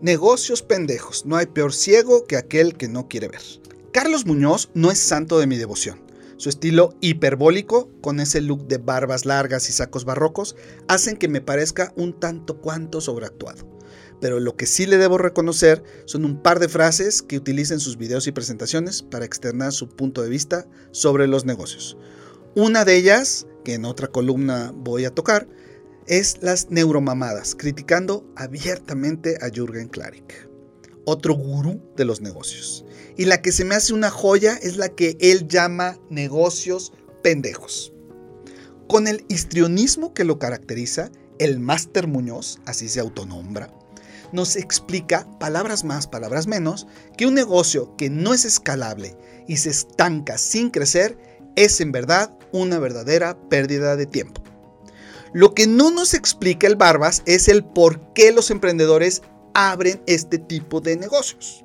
Negocios pendejos, no hay peor ciego que aquel que no quiere ver. Carlos Muñoz no es santo de mi devoción. Su estilo hiperbólico, con ese look de barbas largas y sacos barrocos, hacen que me parezca un tanto cuanto sobreactuado. Pero lo que sí le debo reconocer son un par de frases que utiliza en sus videos y presentaciones para externar su punto de vista sobre los negocios. Una de ellas, que en otra columna voy a tocar, es las neuromamadas, criticando abiertamente a Jürgen Klarik, otro gurú de los negocios y la que se me hace una joya es la que él llama negocios pendejos. Con el histrionismo que lo caracteriza, el Máster Muñoz, así se autonombra, nos explica, palabras más, palabras menos, que un negocio que no es escalable y se estanca sin crecer es en verdad una verdadera pérdida de tiempo. Lo que no nos explica el Barbas es el por qué los emprendedores abren este tipo de negocios.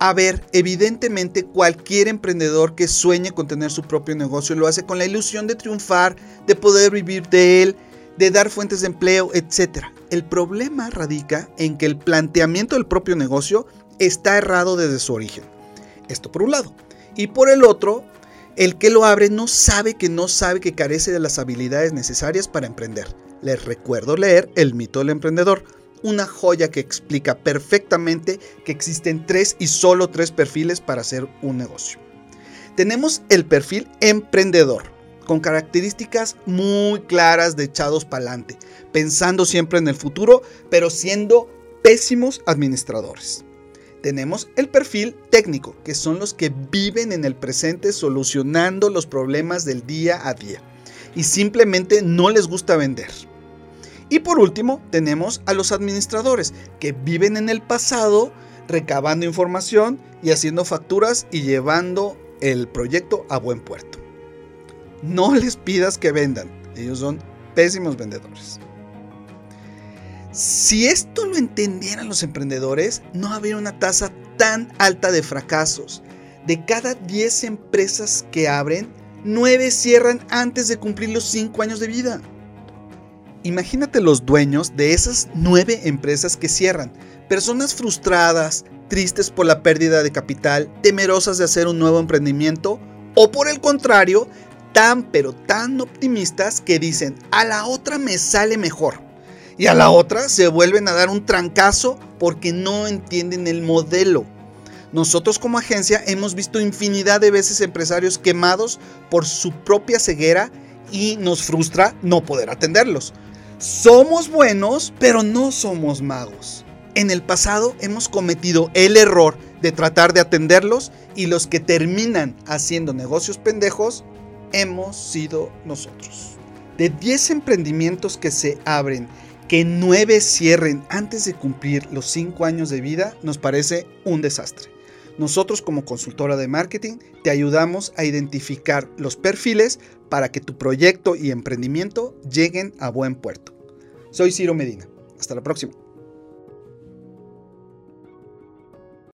A ver, evidentemente cualquier emprendedor que sueñe con tener su propio negocio lo hace con la ilusión de triunfar, de poder vivir de él, de dar fuentes de empleo, etc. El problema radica en que el planteamiento del propio negocio está errado desde su origen. Esto por un lado. Y por el otro, el que lo abre no sabe que no sabe que carece de las habilidades necesarias para emprender. Les recuerdo leer El mito del emprendedor una joya que explica perfectamente que existen tres y solo tres perfiles para hacer un negocio. Tenemos el perfil emprendedor, con características muy claras de echados para adelante, pensando siempre en el futuro, pero siendo pésimos administradores. Tenemos el perfil técnico, que son los que viven en el presente solucionando los problemas del día a día y simplemente no les gusta vender. Y por último, tenemos a los administradores, que viven en el pasado recabando información y haciendo facturas y llevando el proyecto a buen puerto. No les pidas que vendan, ellos son pésimos vendedores. Si esto lo entendieran los emprendedores, no habría una tasa tan alta de fracasos. De cada 10 empresas que abren, 9 cierran antes de cumplir los 5 años de vida. Imagínate los dueños de esas nueve empresas que cierran, personas frustradas, tristes por la pérdida de capital, temerosas de hacer un nuevo emprendimiento, o por el contrario, tan pero tan optimistas que dicen, a la otra me sale mejor. Y a la otra se vuelven a dar un trancazo porque no entienden el modelo. Nosotros como agencia hemos visto infinidad de veces empresarios quemados por su propia ceguera y nos frustra no poder atenderlos. Somos buenos, pero no somos magos. En el pasado hemos cometido el error de tratar de atenderlos y los que terminan haciendo negocios pendejos hemos sido nosotros. De 10 emprendimientos que se abren, que 9 cierren antes de cumplir los 5 años de vida, nos parece un desastre. Nosotros como consultora de marketing te ayudamos a identificar los perfiles para que tu proyecto y emprendimiento lleguen a buen puerto. Soy Ciro Medina. Hasta la próxima.